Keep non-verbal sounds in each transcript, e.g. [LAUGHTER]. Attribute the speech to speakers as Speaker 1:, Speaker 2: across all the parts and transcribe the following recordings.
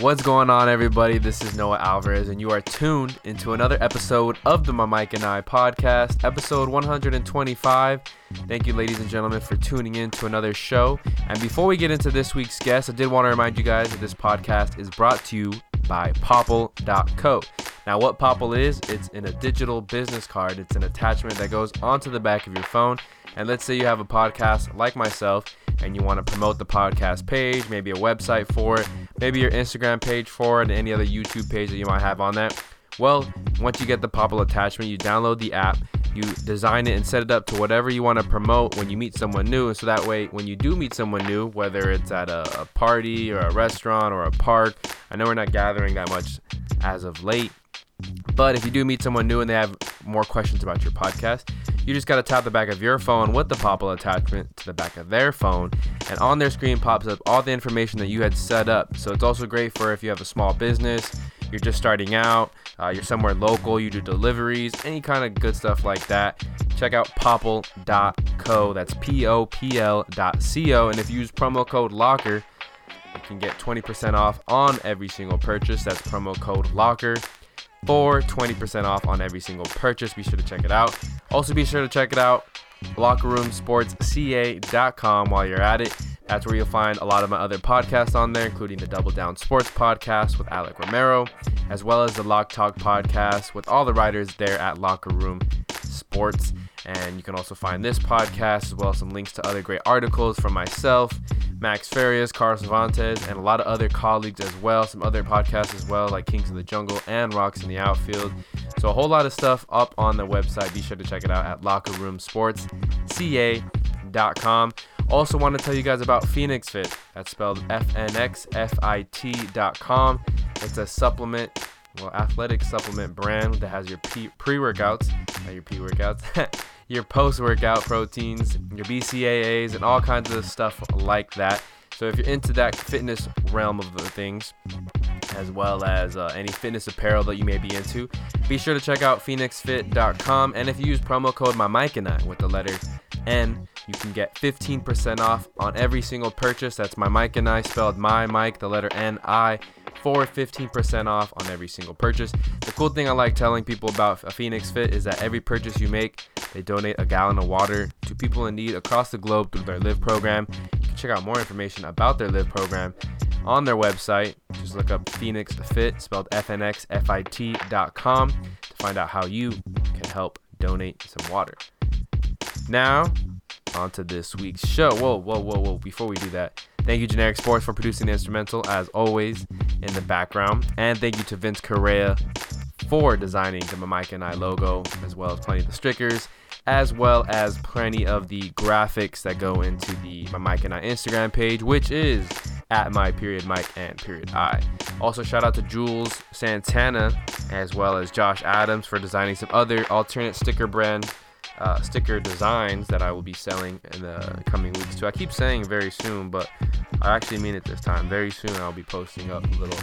Speaker 1: What's going on, everybody? This is Noah Alvarez, and you are tuned into another episode of the My Mike and I podcast, episode 125. Thank you, ladies and gentlemen, for tuning in to another show. And before we get into this week's guest, I did want to remind you guys that this podcast is brought to you by Popl.co. Now, what Popple is, it's in a digital business card. It's an attachment that goes onto the back of your phone. And let's say you have a podcast like myself and you want to promote the podcast page, maybe a website for it, maybe your Instagram page for it, and any other YouTube page that you might have on that. Well, once you get the Popl attachment, you download the app, you design it and set it up to whatever you want to promote when you meet someone new. So that way, when you do meet someone new, whether it's at a, a party or a restaurant or a park, I know we're not gathering that much as of late, but if you do meet someone new and they have more questions about your podcast, you just got to tap the back of your phone with the Popl attachment to the back of their phone, and on their screen pops up all the information that you had set up. So it's also great for if you have a small business, you're just starting out, uh, you're somewhere local, you do deliveries, any kind of good stuff like that. Check out popl.co. That's P O P L dot C O. And if you use promo code LOCKER, you can get 20% off on every single purchase. That's promo code LOCKER for 20% off on every single purchase. Be sure to check it out. Also, be sure to check it out lockerroomsportsca.com while you're at it. That's where you'll find a lot of my other podcasts on there, including the Double Down Sports podcast with Alec Romero, as well as the Lock Talk podcast with all the writers there at Locker Room Sports. And you can also find this podcast as well as some links to other great articles from myself, Max Farias, Carlos Cervantes, and a lot of other colleagues as well. Some other podcasts as well, like Kings of the Jungle and Rocks in the Outfield. So a whole lot of stuff up on the website. Be sure to check it out at lockerroomsportsca.com. Also, want to tell you guys about Phoenix Fit. That's spelled FNXFIT.com. It's a supplement, well, athletic supplement brand that has your pre workouts, not your pre workouts, [LAUGHS] your post workout proteins, your BCAAs, and all kinds of stuff like that. So if you're into that fitness realm of things, as well as uh, any fitness apparel that you may be into, be sure to check out phoenixfit.com. And if you use promo code my Mike and I with the letter N, you can get 15% off on every single purchase. That's my Mike and I spelled my Mike, the letter N I for 15% off on every single purchase. The cool thing I like telling people about a Phoenix Fit is that every purchase you make, they donate a gallon of water to people in need across the globe through their Live program. You can check out more information about their Live program on their website. Just look up Phoenix Fit, spelled FNXFIT.com, to find out how you can help donate some water. Now, on to this week's show. Whoa, whoa, whoa, whoa. Before we do that, thank you, Generic Sports, for producing the instrumental, as always, in the background. And thank you to Vince Correa for designing the Mike and I logo, as well as plenty of the stickers, as well as plenty of the graphics that go into the Mike and I Instagram page, which is at my period Mike and period I. Also, shout out to Jules Santana, as well as Josh Adams for designing some other alternate sticker brand uh, sticker designs that I will be selling in the coming weeks too. I keep saying very soon, but I actually mean it this time. Very soon I'll be posting up a little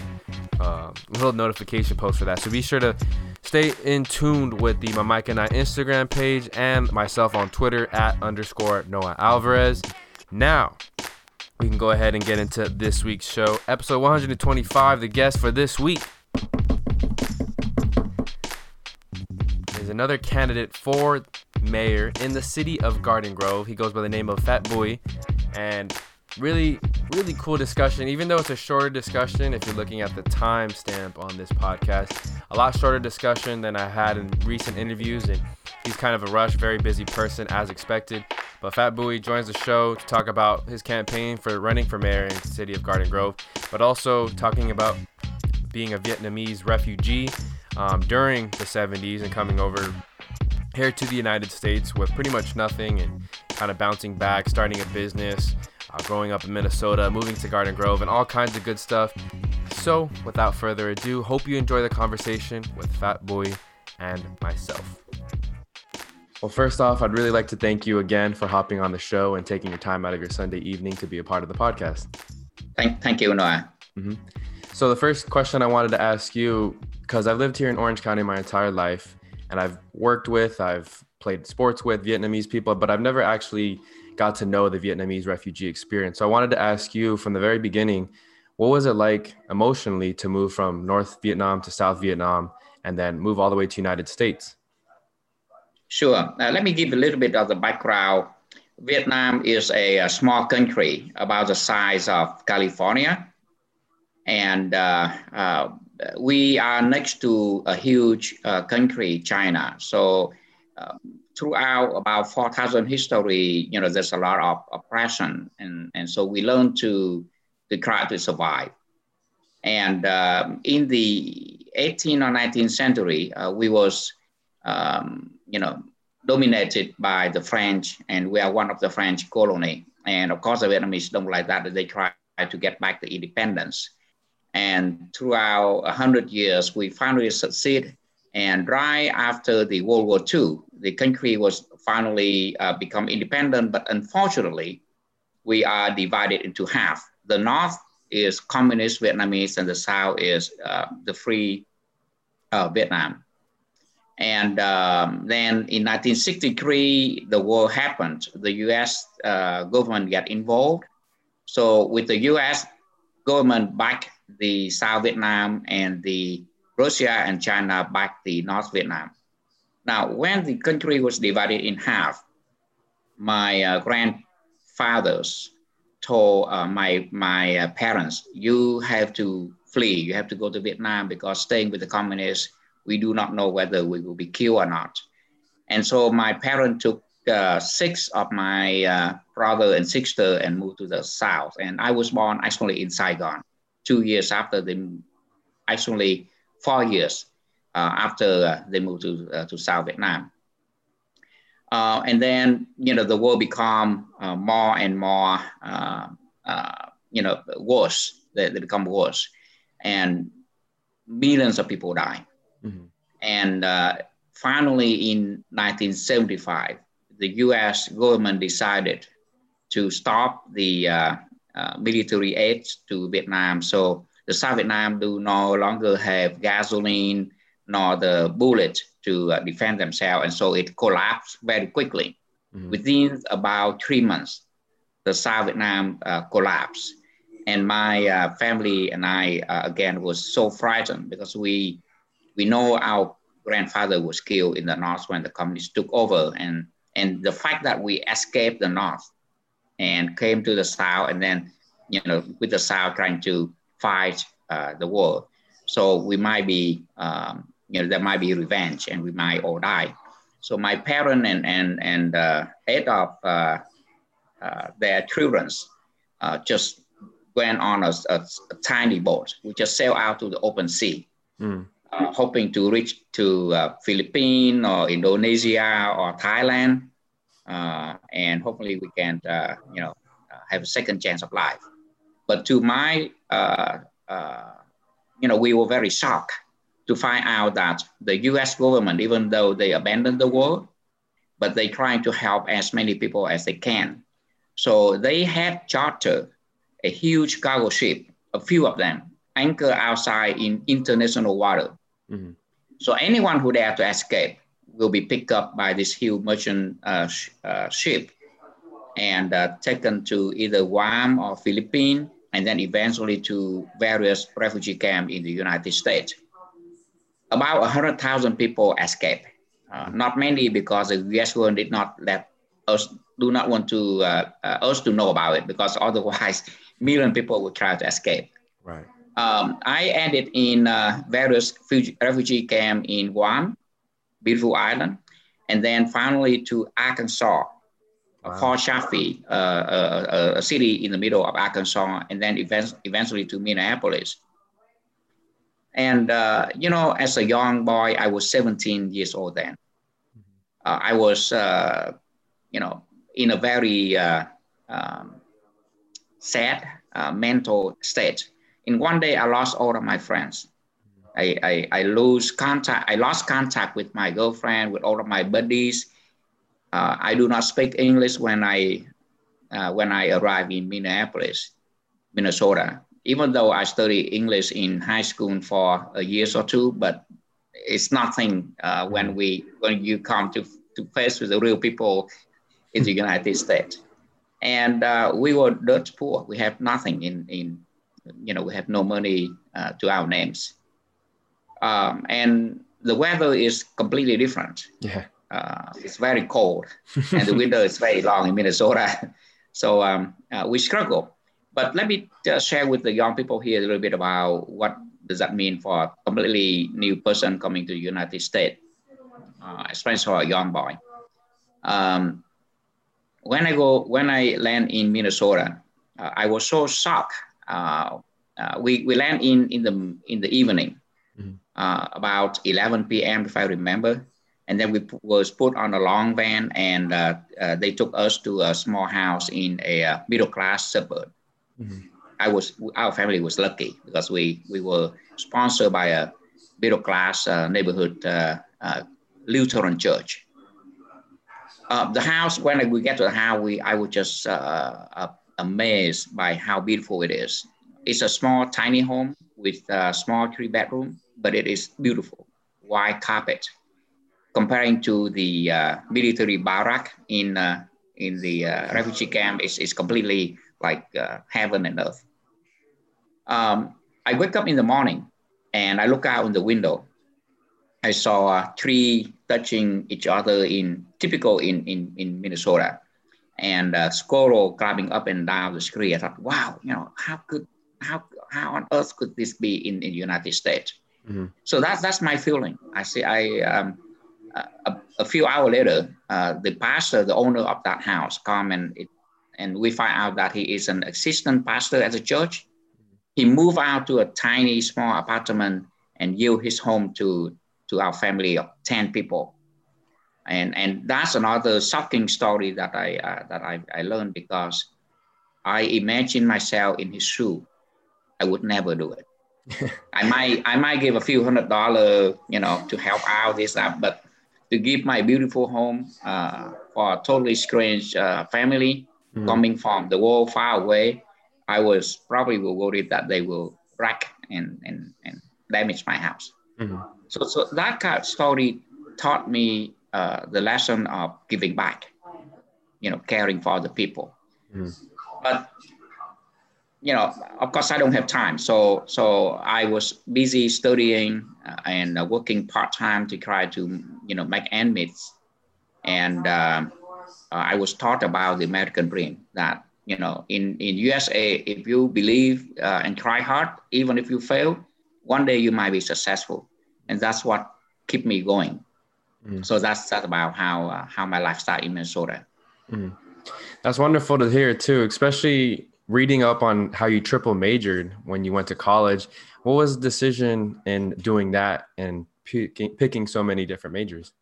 Speaker 1: uh, little notification post for that. So be sure to stay in tuned with the My Mike and I Instagram page and myself on Twitter at underscore Noah Alvarez. Now we can go ahead and get into this week's show, episode 125. The guest for this week is another candidate for mayor in the city of Garden Grove. He goes by the name of Phat Bui, and really, really cool discussion. Even though it's a shorter discussion, if you're looking at the timestamp on this podcast, a lot shorter discussion than I had in recent interviews, and he's kind of a rush, very busy person as expected. But Phat Bui joins the show to talk about his campaign for running for mayor in the city of Garden Grove, but also talking about being a Vietnamese refugee um, during the 70s and coming over here to the United States with pretty much nothing and kind of bouncing back, starting a business, uh, growing up in Minnesota, moving to Garden Grove, and all kinds of good stuff. So, without further ado, hope you enjoy the conversation with Phat Bui and myself. Well, first off, I'd really like to thank you again for hopping on the show and taking your time out of your Sunday evening to be a part of the podcast.
Speaker 2: Thank, thank you, Noah.
Speaker 1: Mm-hmm. So, the first question I wanted to ask you, because I've lived here in Orange County my entire life, and I've worked with, I've played sports with Vietnamese people, but I've never actually got to know the Vietnamese refugee experience. So I wanted to ask you from the very beginning, what was it like emotionally to move from North Vietnam to South Vietnam and then move all the way to United States?
Speaker 2: Sure. Uh, let me give a little bit of the background. Vietnam is a, a small country about the size of California. And uh, uh, we are next to a huge uh, country, China. So uh, throughout about 4,000 history, you know, there's a lot of oppression. And, and so we learn to, to try to survive. And um, in the 18th or 19th century, uh, we was, um, you know, dominated by the French, and we are one of the French colony. And of course, the Vietnamese don't like that. They try to get back the independence. And throughout 100 years, we finally succeed. And right after the World War II, the country was finally uh, become independent, but unfortunately, we are divided into half. The North is communist Vietnamese and the South is uh, the free uh, Vietnam. And um, then in 1963, the war happened. The US uh, government got involved. So with the US government back the South Vietnam and the Russia and China back the North Vietnam. Now, when the country was divided in half, my uh, grandfathers told uh, my, my uh, parents, you have to flee, you have to go to Vietnam because staying with the communists, we do not know whether we will be killed or not. And so my parents took uh, six of my uh, brother and sister and moved to the south. And I was born actually in Saigon, two years after them, actually four years uh, after uh, they moved to, uh, to South Vietnam. Uh, and then, you know, the war become more and more, you know, worse. They, they become worse. And millions of people die. Mm-hmm. And finally, in 1975, the US government decided to stop the uh, uh, military aid to Vietnam. So the South Vietnam do no longer have gasoline nor the bullet to uh, defend themselves. And so it collapsed very quickly. Mm-hmm. Within about three months, the South Vietnam uh, collapsed. And my uh, family and I, uh, again, was so frightened because we, we know our grandfather was killed in the North when the communists took over. And, and the fact that we escaped the North and came to the South and then, you know, with the South trying to fight uh, the war. So we might be, um, you know, there might be revenge and we might all die. So my parents and, and, and uh, eight of uh, uh their children uh, just went on a, a, a, tiny boat. We just sail out to the open sea, mm. hoping to reach to Philippines or Indonesia or Thailand. And hopefully we can, you know, have a second chance of life. But to my, uh, uh, you know, we were very shocked to find out that the US government, even though they abandoned the war, but they trying to help as many people as they can. So they had chartered a huge cargo ship, a few of them, anchor outside in international water. Mm-hmm. So anyone who dare to escape will be picked up by this huge merchant uh, sh- uh, ship and uh, taken to either Guam or Philippines and then eventually to various refugee camps in the United States. About 100,000 people escaped. Uh, not mainly because the US government did not let us, do not want to, uh, uh, us to know about it because otherwise [LAUGHS] million people would try to escape.
Speaker 1: Right.
Speaker 2: Um, I ended in uh, various refugee camps in Guam, beautiful island, and then finally to Arkansas, wow. Fort Chaffee, uh, a, a, city in the middle of Arkansas, and then event- eventually to Minneapolis. And, uh, you know, as a young boy, I was 17 years old then. Mm-hmm. Uh, I was, uh, you know, in a very uh, um, sad uh, mental state. In one day, I lost all of my friends. I, I, I lose contact. I lost contact with my girlfriend, with all of my buddies uh, I do not speak English when I uh, when I arrive in Minneapolis, Minnesota. Even though I studied English in high school for a year or two, but it's nothing uh, when we when you come to to face with the real people in the United States. And uh, we were dirt poor. We have nothing in in you know, we have no money uh, to our names. Um, and the weather is completely different.
Speaker 1: Yeah.
Speaker 2: Uh, it's very cold [LAUGHS] and the winter is very long in Minnesota. [LAUGHS] So um, uh, we struggle. But let me uh, share with the young people here a little bit about what does that mean for a completely new person coming to the United States, uh, especially for a young boy. Um, when I go, when I land in Minnesota, uh, I was so shocked. Uh, uh, we, we land in, in, the, in the evening. Uh, about 11 p.m. if I remember. And then we was put on a long van and uh, uh, they took us to a small house in a middle class suburb. Mm-hmm. I was, our family was lucky because we, we were sponsored by a middle class neighborhood Lutheran church. Uh, the house, when we get to the house, we I was just uh, uh, amazed by how beautiful it is. It's a small, tiny home with a small three bedroom, but it is beautiful. White carpet, comparing to the uh, military barrack in uh, in the uh, refugee camp, is is completely like heaven and earth. Um, I wake up in the morning and I look out in the window. I saw three touching each other in typical in, in, in Minnesota. And uh, squirrel climbing up and down the street. I thought, wow, you know, how could how how on earth could this be in, in the United States? Mm-hmm. So that's that's my feeling. I see. I um, a, a, few hours later, uh, the pastor, the owner of that house, come and it, and we find out that he is an assistant pastor at the church. He moved out to a tiny small apartment and yield his home to to our family of 10 people. And, and that's another shocking story that I, uh, that I, I learned because I imagine myself in his shoe. I would never do it. [LAUGHS] I might I might give a few hundred dollars, you know, to help out this that, but to give my beautiful home uh, for a totally strange uh, family mm. coming from the world far away, I was probably worried that they will wreck and and, and damage my house. Mm-hmm. So, so that kind of story taught me uh, the lesson of giving back, you know, caring for the people. Mm. But you know, of course, I don't have time. So, so I was busy studying uh, and uh, working part time to try to, you know, make ends meet. And um, uh, I was taught about the American dream that, you know, in in USA, if you believe uh, and try hard, even if you fail, one day you might be successful and that's what kept me going. Mm. So that's that's about how uh, how my life started in Minnesota.
Speaker 1: Mm. That's wonderful to hear too, especially reading up on how you triple majored when you went to college. What was the decision in doing that and picking, picking so many different majors?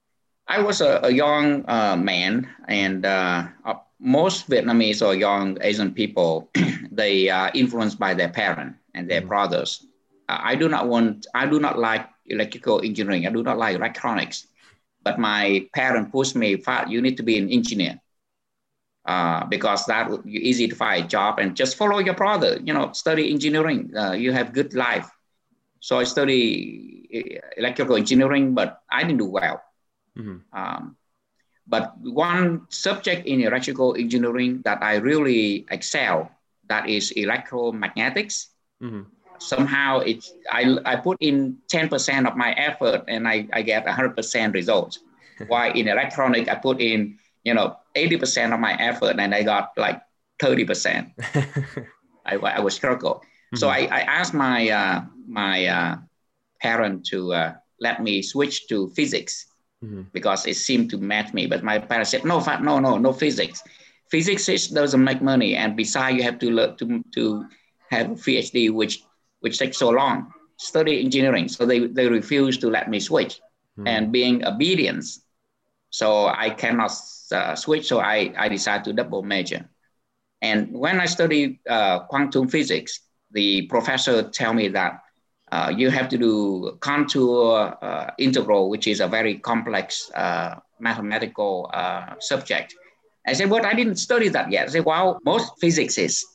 Speaker 2: I was a, a young uh, man, and uh, uh most Vietnamese or young Asian people, [CLEARS THROAT] they are influenced by their parent and their mm brothers. I do not want, I do not like electrical engineering. I do not like electronics. But my parent pushed me, you need to be an engineer. Uh, because that would be easy to find a job and just follow your brother, you know, study engineering. Uh, you have good life. So I study electrical engineering, but I didn't do well. Mm-hmm. Um, but one subject in electrical engineering that I really excel, that is electromagnetics. Mm-hmm somehow it's I, I put in 10% of my effort and I, I get 100% results. [LAUGHS] While in electronic, I put in, you know, 80% of my effort and I got like 30%. [LAUGHS] I, I was struggle. Mm-hmm. So I, I asked my, uh, my uh, parent to uh, let me switch to physics mm-hmm. because it seemed to match me. But my parents said, no, no, no, no physics. Physics is, doesn't make money. And besides, you have to, learn to, to have a PhD, which which takes so long, study engineering. So they, they refuse to let me switch mm. and being obedience. So I cannot uh, switch. So I, I decided to double major. And when I studied uh, quantum physics, the professor tell me that uh, you have to do contour uh, integral, which is a very complex uh, mathematical uh, subject. I said, well, I didn't study that yet. I said, well, most physicists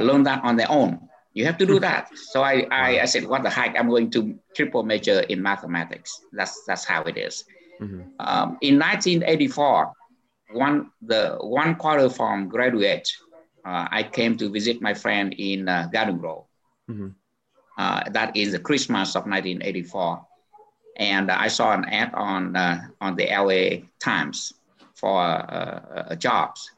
Speaker 2: learn that on their own. You have to do that. So I, I, I, said, what the heck? I'm going to triple major in mathematics. That's that's how it is. Mm-hmm. Um, in 1984, one the one quarter from graduate, uh, I came to visit my friend in uh, Garden Grove, Mm-hmm. Uh, that is the Christmas of 1984. And I saw an ad on, uh, on the LA Times for uh, uh, jobs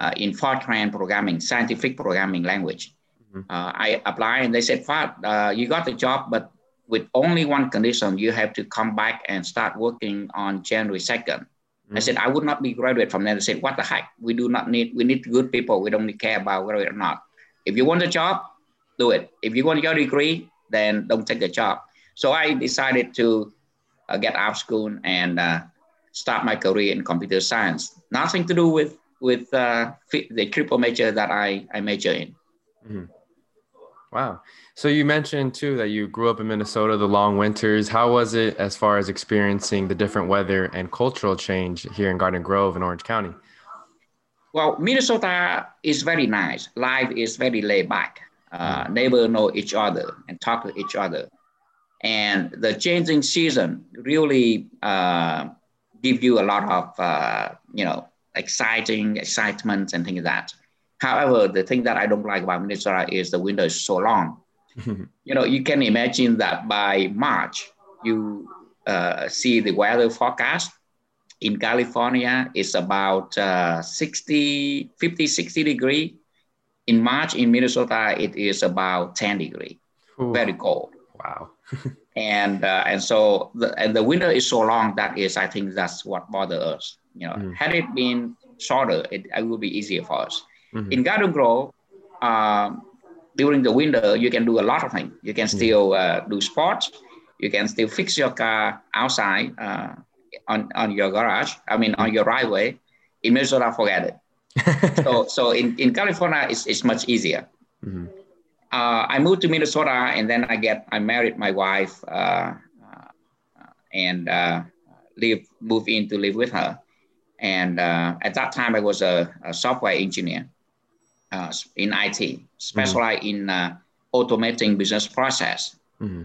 Speaker 2: uh, in Fortran programming, scientific programming language. Mm-hmm. I applied and they said, Phat, you got the job, but with only one condition, you have to come back and start working on January 2nd. Mm-hmm. I said, I would not be graduate from there. They said, what the heck? We do not need, we need good people. We don't care about graduate or not. If you want a job, do it. If you want your degree, then don't take the job. So I decided to uh, get out of school and uh, start my career in computer science. Nothing to do with with uh, the triple major that I, I major in. Mm-hmm.
Speaker 1: Wow. So you mentioned too that you grew up in Minnesota, the long winters. How was it as far as experiencing the different weather and cultural change here in Garden Grove in Orange County?
Speaker 2: Well, Minnesota is very nice. Life is very laid back. Uh, neighbors know each other and talk to each other. And the changing season really uh, give you a lot of, uh, you know, exciting excitement and things like that. However, the thing that I don't like about Minnesota is the winter is so long. [LAUGHS] you know, you can imagine that by March, you uh, see the weather forecast in California is about uh, 60, 50, 60 degree. In March in Minnesota, it is about 10 degree, Ooh. very cold.
Speaker 1: Wow. [LAUGHS]
Speaker 2: and uh, and so the, and the winter is so long that is I think that's what bothers us. You know, mm. had it been shorter, it, it would be easier for us. Mm-hmm. In Garden Grove, um, during the winter, you can do a lot of things. You can mm. still uh, do sports. You can still fix your car outside uh, on, on your garage. I mean, on your driveway. In Minnesota, forget it. [LAUGHS] so so in, in California, it's, it's much easier. Mm-hmm uh, I moved to Minnesota, and then I get I married my wife, uh, uh and uh, live moved in to live with her. And uh, at that time, I was a, a software engineer in IT, specialized mm-hmm. in automating business process. Mm-hmm.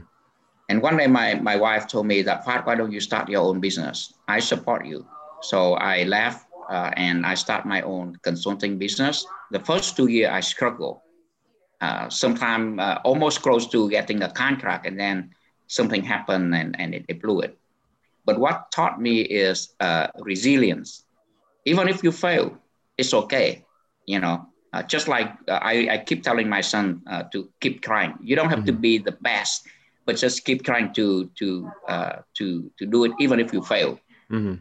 Speaker 2: And one day, my, my wife told me that, Phat, why don't you start your own business? I support you. So I left uh, and I start my own consulting business. The first two years, I struggled uh, sometime uh, almost close to getting a contract and then something happened and, and it, it blew it. But what taught me is uh, resilience. Even if you fail, it's okay. You know, uh, just like uh, I, I keep telling my son uh, to keep trying. You don't have mm-hmm. to be the best, but just keep trying to to to to do it, even if you fail. Mm-hmm.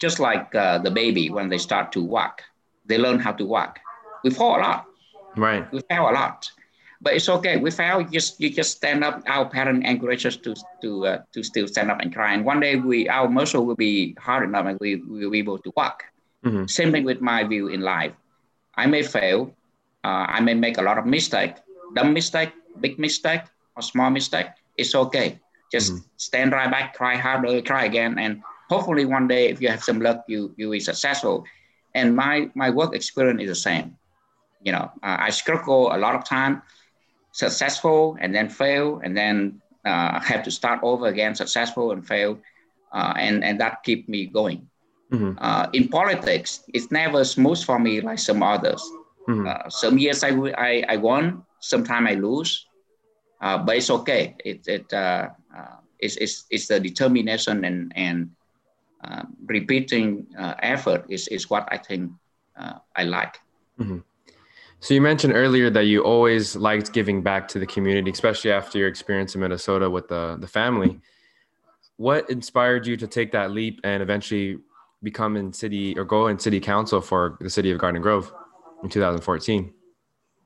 Speaker 2: Just like the baby when they start to walk, they learn how to walk. We fall a lot,
Speaker 1: Right.
Speaker 2: We fail a lot, but it's okay. We fail. You just you just stand up. Our parent encourage us to to uh, to still stand up and cry. And one day we our muscle will be hard enough and we will be able to walk. Mm-hmm. Same thing with my view in life. I may fail. Uh, I may make a lot of mistake, dumb mistake, big mistake, or small mistake. It's okay. Just mm-hmm. stand right back, try harder, try again, and hopefully one day, if you have some luck, you you will be successful. And my my work experience is the same you know, uh, I struggle a lot of time, successful and then fail, and then uh, have to start over again, successful and fail, uh, and and that keep me going. Mm-hmm. Uh, in politics, it's never smooth for me like some others. Mm-hmm. Uh, some years I, I, I won, sometimes I lose, uh, but it's okay. It it it's, it's it's the determination and and repeating effort is is what I think I like. Mm-hmm.
Speaker 1: So you mentioned earlier that you always liked giving back to the community, especially after your experience in Minnesota with the, the family. What inspired you to take that leap and eventually become in city or go in city council for the city of Garden Grove in 2014?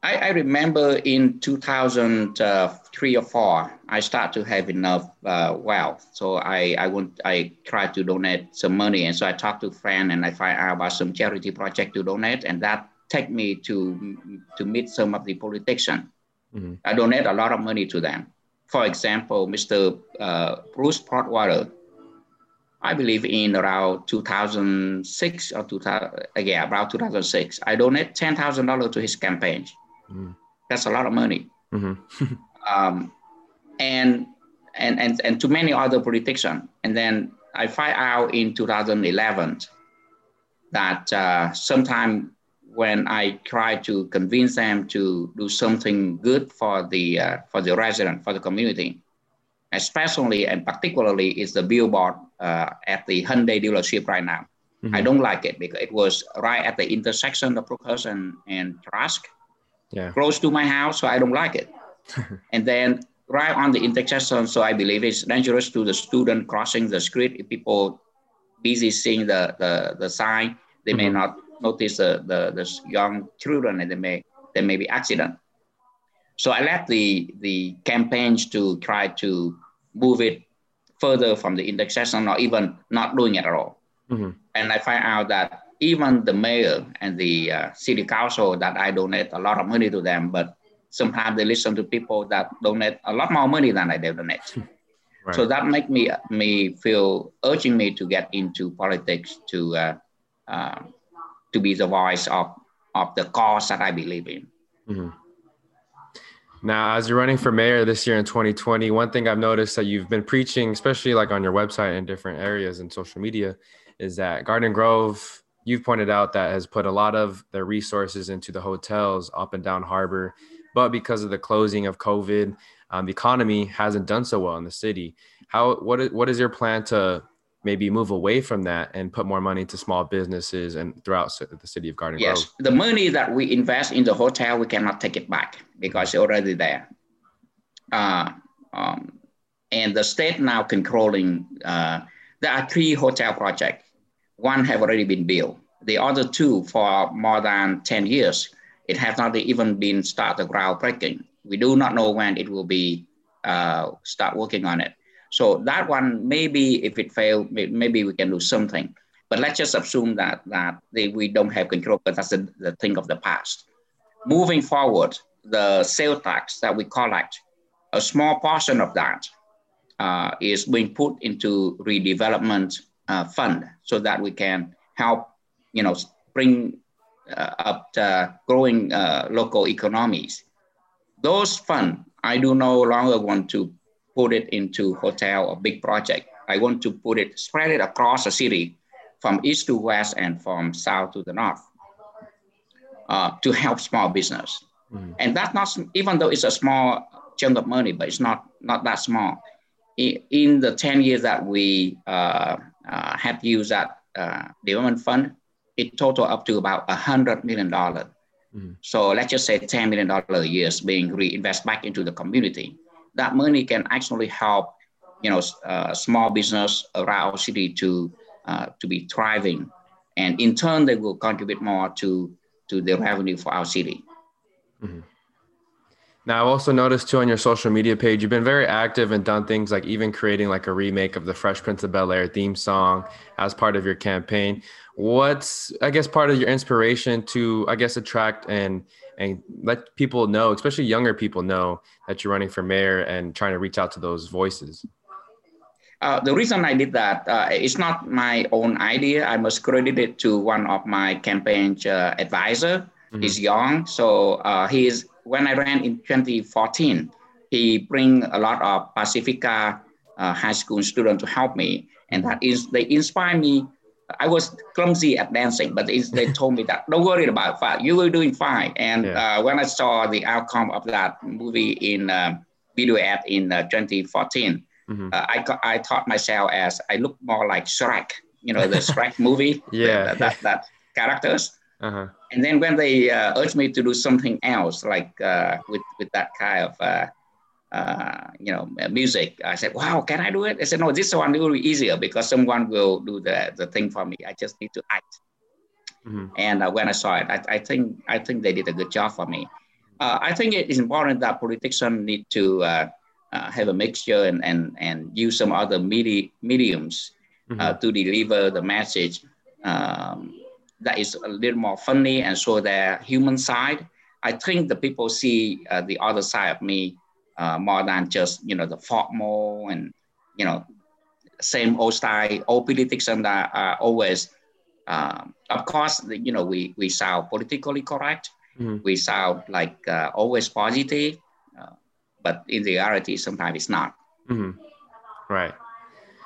Speaker 2: I, I remember in 2003 or four, I start to have enough uh, wealth. So I, I want, I tried to donate some money. And so I talked to a friend and I find out about some charity project to donate. And that take me to to meet some of the politicians. Mm-hmm. I donate a lot of money to them. For example, Mr. Uh, Bruce Broadwater, I believe in around 2006 or 2000, uh, yeah, about 2006. I donate ten thousand dollars to his campaign. Mm-hmm. That's a lot of money. Mm-hmm. [LAUGHS] um, and and and and to many other politicians. And then I find out in 2011 that uh, sometime when I try to convince them to do something good for the uh, for the resident, for the community, especially and particularly is the billboard uh, at the Hyundai dealership right now. Mm-hmm. I don't like it because it was right at the intersection of Brookhurst and, and Trask, yeah. close to my house, so I don't like it. [LAUGHS] and then right on the intersection, so I believe it's dangerous to the student crossing the street. If people busy seeing the, the, the sign, they mm-hmm. may not notice the, the, the young children and they may, there may be accident. So I left the, the campaigns to try to move it further from the intersection or even not doing it at all. Mm-hmm. And I find out that even the mayor and the uh, city council that I donate a lot of money to them, but sometimes they listen to people that donate a lot more money than I donate. [LAUGHS] Right. So that make me me feel urging me to get into politics to uh, uh, to be the voice of of the cause that I believe in. Mm-hmm.
Speaker 1: Now, as you're running for mayor this year in 2020, one thing I've noticed that you've been preaching, especially like on your website and different areas and social media, is that Garden Grove, you've pointed out that has put a lot of their resources into the hotels up and down harbor. But because of the closing of COVID, um, the economy hasn't done so well in the city. How what is, what is your plan to maybe move away from that and put more money to small businesses and throughout the city of Garden
Speaker 2: yes.
Speaker 1: Grove?
Speaker 2: Yes, the money that we invest in the hotel, we cannot take it back because it's already there. Uh, um, and the state now controlling, uh, there are three hotel projects. One have already been built. The other two for more than 10 years, it has not even been started groundbreaking. We do not know when it will be uh, start working on it. So that one, maybe if it failed, maybe we can do something. But let's just assume that that they, we don't have control, but that's the, the thing of the past. Moving forward, the sales tax that we collect, a small portion of that uh, is being put into redevelopment uh, fund so that we can help, you know, bring uh, up the growing uh, local economies. Those funds, I do no longer want to put it into hotel or big project. I want to put it, spread it across the city from east to west and from south to the north uh, to help small business. Mm. And that's not, even though it's a small chunk of money, but it's not, not that small. In the 10 years that we uh, uh, have used that uh, development fund, it total up to about $100 million. Mm. So let's just say $10 million a year is being reinvested back into the community that money can actually help, you know, uh, small business around our city to uh, to be thriving, and in turn they will contribute more to to the revenue for our city. Mm-hmm.
Speaker 1: Now, I've also noticed too on your social media page, you've been very active and done things like even creating like a remake of the Fresh Prince of Bel Air theme song as part of your campaign. What's, I guess, part of your inspiration to, I guess, attract and and let people know, especially younger people know that you're running for mayor and trying to reach out to those voices?
Speaker 2: Uh, the reason I did that, uh, it's not my own idea. I must credit it to one of my campaign uh, advisor. Mm-hmm. He's young, so uh, he's when I ran in 2014, he bring a lot of Pacifica uh, high school students to help me, and that is they inspire me I was clumsy at dancing, but they told me that don't worry about that. You were doing fine. And yeah. uh, when I saw the outcome of that movie in uh, video ad in uh, 2014, mm-hmm. Uh, I I taught myself as I look more like Shrek, you know, the Shrek movie. [LAUGHS]
Speaker 1: yeah,
Speaker 2: that, that, that characters. Uh-huh. And then when they uh, urged me to do something else, like uh, with with that kind of uh, you know, music. I said, wow, can I do it? I said, no, this one will be easier because someone will do the, the thing for me. I just need to act. Mm-hmm. And uh, when I saw it, I, I, think I think they did a good job for me. Uh, I think it is important that politicians need to uh, uh, have a mixture and, and, and use some other medi- mediums uh, mm-hmm. to deliver the message um, that is a little more funny and show their human side. I think the people see the other side of me uh, more than just you know the formal and you know same old style old politics and that are always uh, of course you know we we sound politically correct mm-hmm. we sound like uh, always positive uh, but in reality sometimes it's not
Speaker 1: mm-hmm. right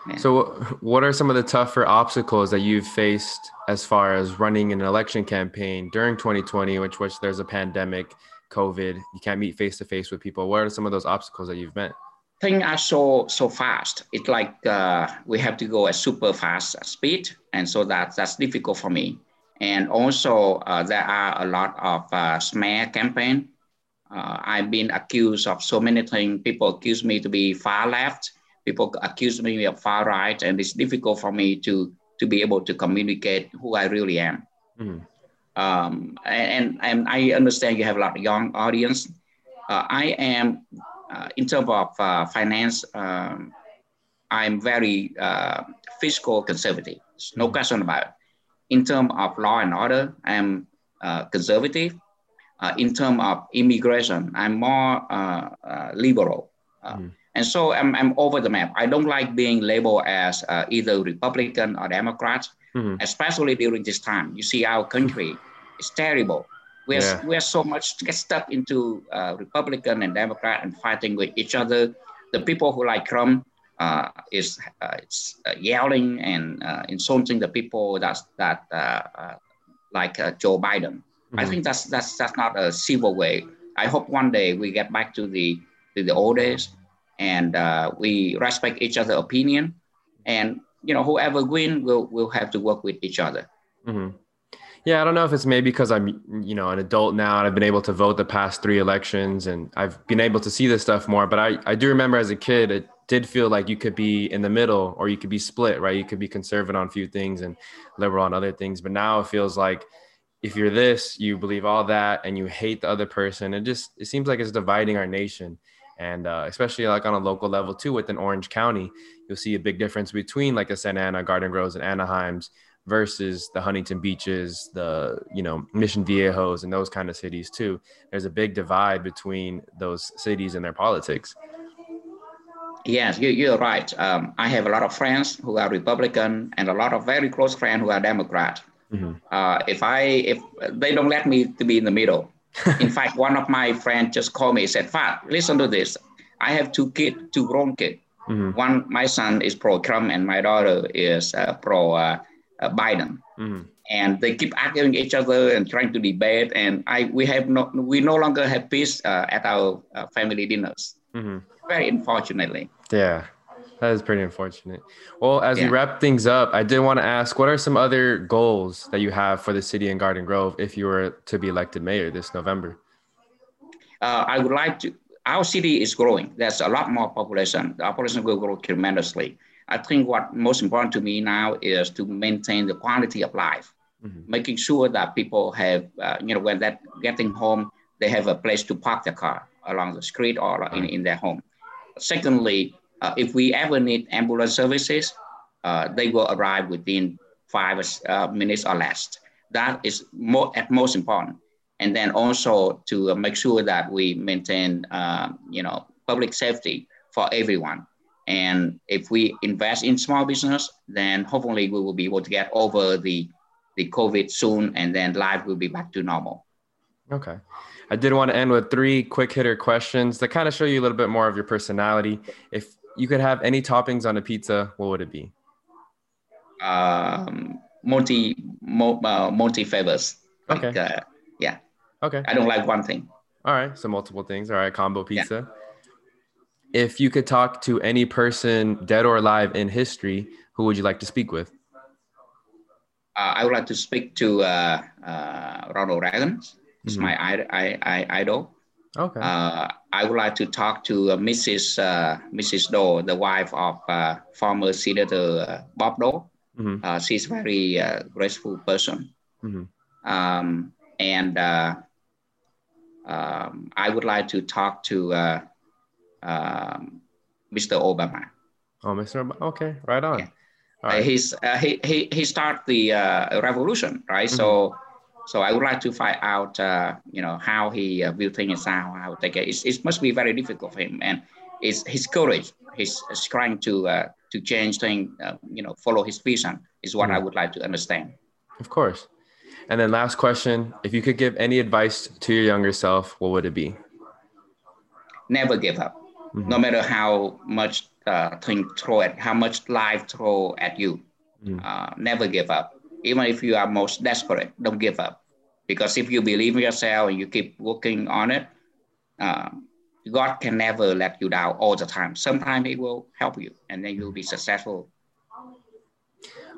Speaker 1: Yeah. So, what are some of the tougher obstacles that you've faced as far as running an election campaign during 2020, which which there's a pandemic, COVID, you can't meet face to face with people. What are some of those obstacles that you've met?
Speaker 2: Things are so so fast. It's like uh, we have to go at super fast speed, and so that that's difficult for me. And also, uh, there are a lot of uh, smear campaign. Uh, I've been accused of so many things. People accuse me to be far left. People accuse me of far right, and it's difficult for me to to be able to communicate who I really am. Mm-hmm. Um, and, and I understand you have a lot of young audience. Uh, I am, uh, in terms of uh, finance, um, I'm very uh, fiscal conservative. no mm-hmm. question about it in terms of law and order, I'm uh, conservative. Uh, in terms of immigration, I'm more liberal. Mm. And so I'm, I'm over the map. I don't like being labeled as uh, either Republican or Democrat, mm-hmm. especially during this time. You see, our country is terrible. We're, yeah. we're so much get stuck into uh, Republican and Democrat and fighting with each other. The people who like Trump uh, is uh, it's, uh, yelling and insulting the people that that like Joe Biden. Mm-hmm. I think that's that's that's not a civil way. I hope one day we get back to the to the old days and we respect each other's opinion and you know whoever win will will have to work with each other.
Speaker 1: Mm-hmm. Yeah, I don't know if it's maybe because I'm, you know, an adult now and I've been able to vote the past three elections and I've been able to see this stuff more. But I, I do remember as a kid, it did feel like you could be in the middle or you could be split, right? You could be conservative on a few things and liberal on other things. But now it feels like if you're this, you believe all that and you hate the other person. It just, it seems like it's dividing our nation. And uh, especially like on a local level too, within Orange County, you'll see a big difference between like the Santa Ana, Garden Groves, and Anaheims versus the Huntington Beaches, the you know Mission Viejos, and those kind of cities too. There's a big divide between those cities and their politics.
Speaker 2: Yes, you, you're right. Um, I have a lot of friends who are Republican and a lot of very close friends who are Democrat. Mm-hmm. Uh, if I if they don't let me to be in the middle. In fact, one of my friends just called me and said, "Phat, listen to this. I have two kids, two grown kids. Mm-hmm. One, my son is pro Trump, and my daughter is uh, pro uh, uh Biden." Mm-hmm. And they keep arguing each other and trying to debate. And I, we have no, we no longer have peace uh, at our uh, family dinners. Mm-hmm. Very unfortunately.
Speaker 1: Yeah, that is pretty unfortunate. Well, as yeah. we wrap things up, I did want to ask what are some other goals that you have for the city in Garden Grove if you were to be elected mayor this November?
Speaker 2: Uh, I would like to, our city is growing. There's a lot more population. The population will grow tremendously. I think what most important to me now is to maintain the quality of life, mm-hmm. making sure that people have, uh, you know, when they're getting home, they have a place to park their car along the street or in, in their home. Secondly, uh, if we ever need ambulance services, uh, they will arrive within five uh, minutes or less. That is more, at most important. And then also to make sure that we maintain, uh, you know, public safety for everyone. And if we invest in small business, then hopefully we will be able to get over the, the COVID soon, and then life will be back to normal.
Speaker 1: Okay. I did want to end with three quick hitter questions that kind of show you a little bit more of your personality. If you could have any toppings on a pizza, what would it be?
Speaker 2: Um, multi mo, uh, multi flavors. Like, okay. Uh, yeah.
Speaker 1: Okay.
Speaker 2: I don't like one thing.
Speaker 1: All right. So multiple things. All right. Combo pizza. Yeah. If you could talk to any person, dead or alive, in history, who would you like to speak with?
Speaker 2: Uh, I would like to speak to uh, uh, Ronald Reagan. He's mm-hmm. my I, I, I, idol.
Speaker 1: Okay. Uh,
Speaker 2: I would like to talk to uh, Mrs. Uh, Mrs. Dole, the wife of uh, former Senator uh, Bob Dole. Mm-hmm. Uh, she's a very graceful person. Mm-hmm. Um, and um, I would like to talk to um, Mr. Obama.
Speaker 1: Oh, Mr. Obama. Okay, right on. Yeah.
Speaker 2: Right. he's he he he started the revolution, right? Mm-hmm. So so I would like to find out, uh, you know, how he uh, view things how how take it. It's, it must be very difficult for him, and it's his courage. He's trying to uh, to change things, uh, you know, follow his vision is what mm-hmm. I would like to understand.
Speaker 1: Of course. And then last question: If you could give any advice to your younger self, what would it be?
Speaker 2: Never give up, mm-hmm. no matter how much uh, thing throw at how much life throw at you. Mm. Uh, never give up. Even if you are most desperate, don't give up. Because if you believe in yourself and you keep working on it, uh, God can never let you down all the time. Sometimes He will help you, and then you'll be successful.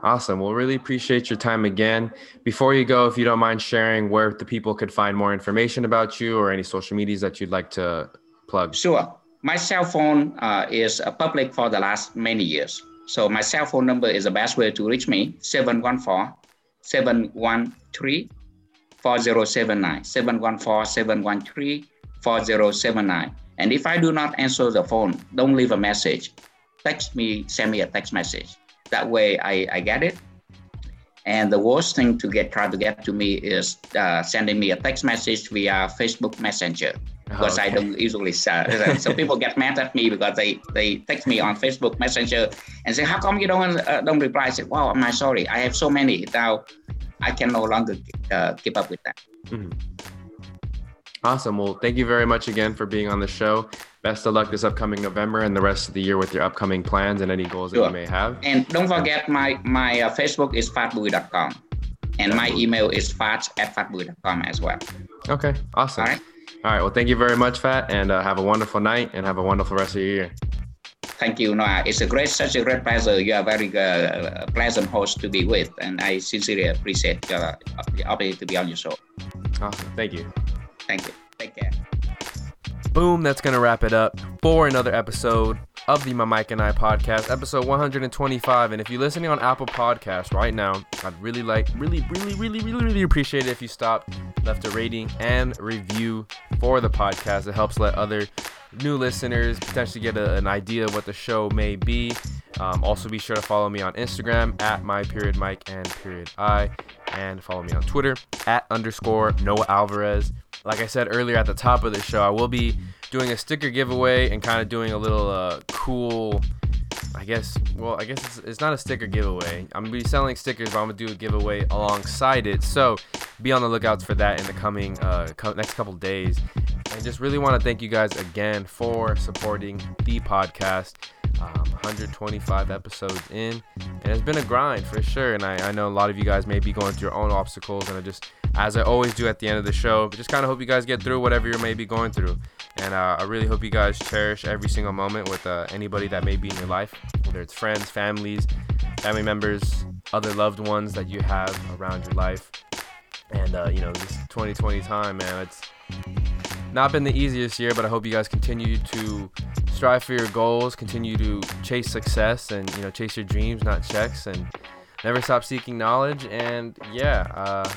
Speaker 1: Awesome. Well, really appreciate your time again. Before you go, if you don't mind sharing where the people could find more information about you or any social medias that you'd like to plug.
Speaker 2: Sure. My cell phone uh, is public for the last many years. So my cell phone number is the best way to reach me, 714 713 4079. 714 713 4079. And if I do not answer the phone, don't leave a message. Text me, send me a text message. That way I, I get it. And the worst thing to get try to get to me is uh, sending me a text message via Facebook Messenger because okay. I don't usually uh, so [LAUGHS] people get mad at me because they they text me on Facebook Messenger and say how come you don't uh, don't reply? I say well I'm sorry I have so many now I can no longer uh, keep up with that. Mm-hmm.
Speaker 1: Awesome. Well, thank you very much again for being on the show. Best of luck this upcoming November and the rest of the year with your upcoming plans and any goals sure. that you may have.
Speaker 2: And don't forget my my uh, Facebook is phatbui.com and my email is phat at phatbui.com as well.
Speaker 1: Okay. Awesome. All right. All right. Well, thank you very much, Phat, and uh, have a wonderful night and have a wonderful rest of your year.
Speaker 2: Thank you, Noah. It's a great, such a great pleasure. You are a very uh, pleasant host to be with, and I sincerely appreciate the opportunity to be on your show.
Speaker 1: Awesome. Thank you.
Speaker 2: Thank you. Take care.
Speaker 1: Boom, that's going to wrap it up for another episode of the My Mike and I podcast, episode 125. And if you're listening on Apple Podcasts right now, I'd really like, really, really, really, really, really appreciate it if you stopped, left a rating and review for the podcast. It helps let other new listeners potentially get a, an idea of what the show may be. Um, also, be sure to follow me on Instagram at my period Mike and period I, and follow me on Twitter at underscore Noah Alvarez like I said earlier at the top of the show, I will be doing a sticker giveaway and kind of doing a little uh, cool. I guess, well, I guess it's, it's, not a sticker giveaway. I'm gonna be selling stickers, but I'm gonna do a giveaway alongside it. So be on the lookouts for that in the coming uh, co- next couple days. And just really want to thank you guys again for supporting the podcast. Um, 125 episodes in, and it's been a grind for sure. And I, I know a lot of you guys may be going through your own obstacles, and I just as I always do at the end of the show. Just kind of hope you guys get through whatever you may be going through. And uh, I really hope you guys cherish every single moment with uh, anybody that may be in your life, whether it's friends, families, family members, other loved ones that you have around your life. And, uh, you know, this 2020 time, man, it's not been the easiest year, but I hope you guys continue to strive for your goals, continue to chase success, and, you know, chase your dreams, not checks, and never stop seeking knowledge. And, yeah, uh,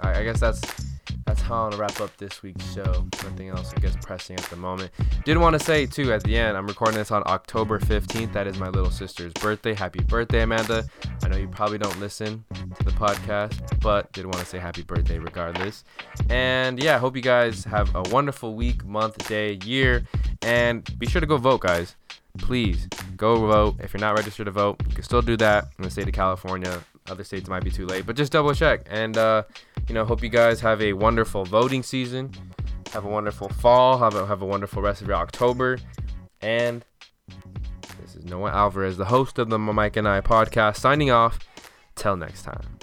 Speaker 1: I, I guess that's that's how gonna wrap up this week's show. Nothing else, I guess, pressing at the moment. Did want to say too at the end, I'm recording this on October 15th. That is my little sister's birthday. Happy birthday, Amanda! I know you probably don't listen to the podcast, but did want to say happy birthday regardless. And yeah, hope you guys have a wonderful week, month, day, year, and be sure to go vote, guys. Please go vote. If you're not registered to vote, you can still do that in the state of California. Other states might be too late, but just double check. And uh, you know, hope you guys have a wonderful voting season. Have a wonderful fall. Have a have a wonderful rest of your October. And this is Noah Alvarez, the host of the Mike and I podcast, signing off. Till next time.